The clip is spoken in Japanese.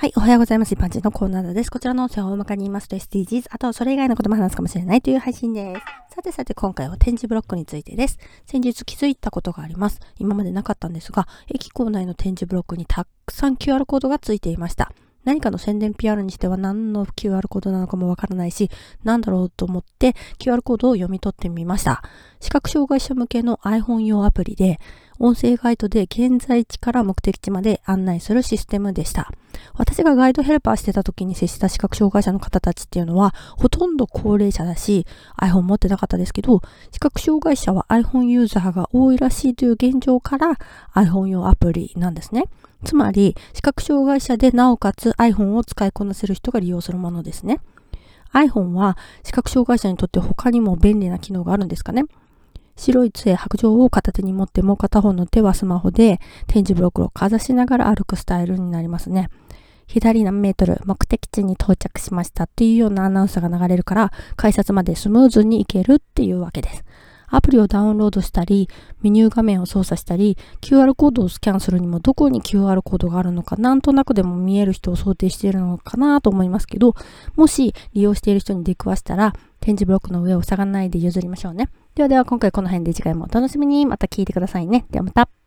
はい、おはようございます。一般人のコーナーです。こちらの音声を大まかに言いますと SDGs、あとはそれ以外のことも話すかもしれないという配信です。さてさて今回は展示ブロックについてです。先日気づいたことがあります。今までなかったんですが、駅構内の展示ブロックにたくさん QR コードがついていました。何かの宣伝 PR にしては何の QR コードなのかもわからないし、何だろうと思って QR コードを読み取ってみました。視覚障害者向けの iPhone 用アプリで、音声ガイドで現在地から目的地まで案内するシステムでした。私がガイドヘルパーしてた時に接した視覚障害者の方たちっていうのは、ほとんど高齢者だし、iPhone 持ってなかったですけど、視覚障害者は iPhone ユーザーが多いらしいという現状から iPhone 用アプリなんですね。つまり、視覚障害者でなおかつ iPhone を使いこなせる人が利用するものですね。iPhone は視覚障害者にとって他にも便利な機能があるんですかね白い杖、白杖を片手に持ってもう片方の手はスマホで展示ブロックをかざしながら歩くスタイルになりますね。左何メートル、目的地に到着しましたっていうようなアナウンスが流れるから、改札までスムーズに行けるっていうわけです。アプリをダウンロードしたり、メニュー画面を操作したり、QR コードをスキャンするにもどこに QR コードがあるのか、なんとなくでも見える人を想定しているのかなと思いますけど、もし利用している人に出くわしたら、展示ブロックの上を下がらないで譲りましょうね。ではでは今回この辺で次回もお楽しみにまた聞いてくださいね。ではまた。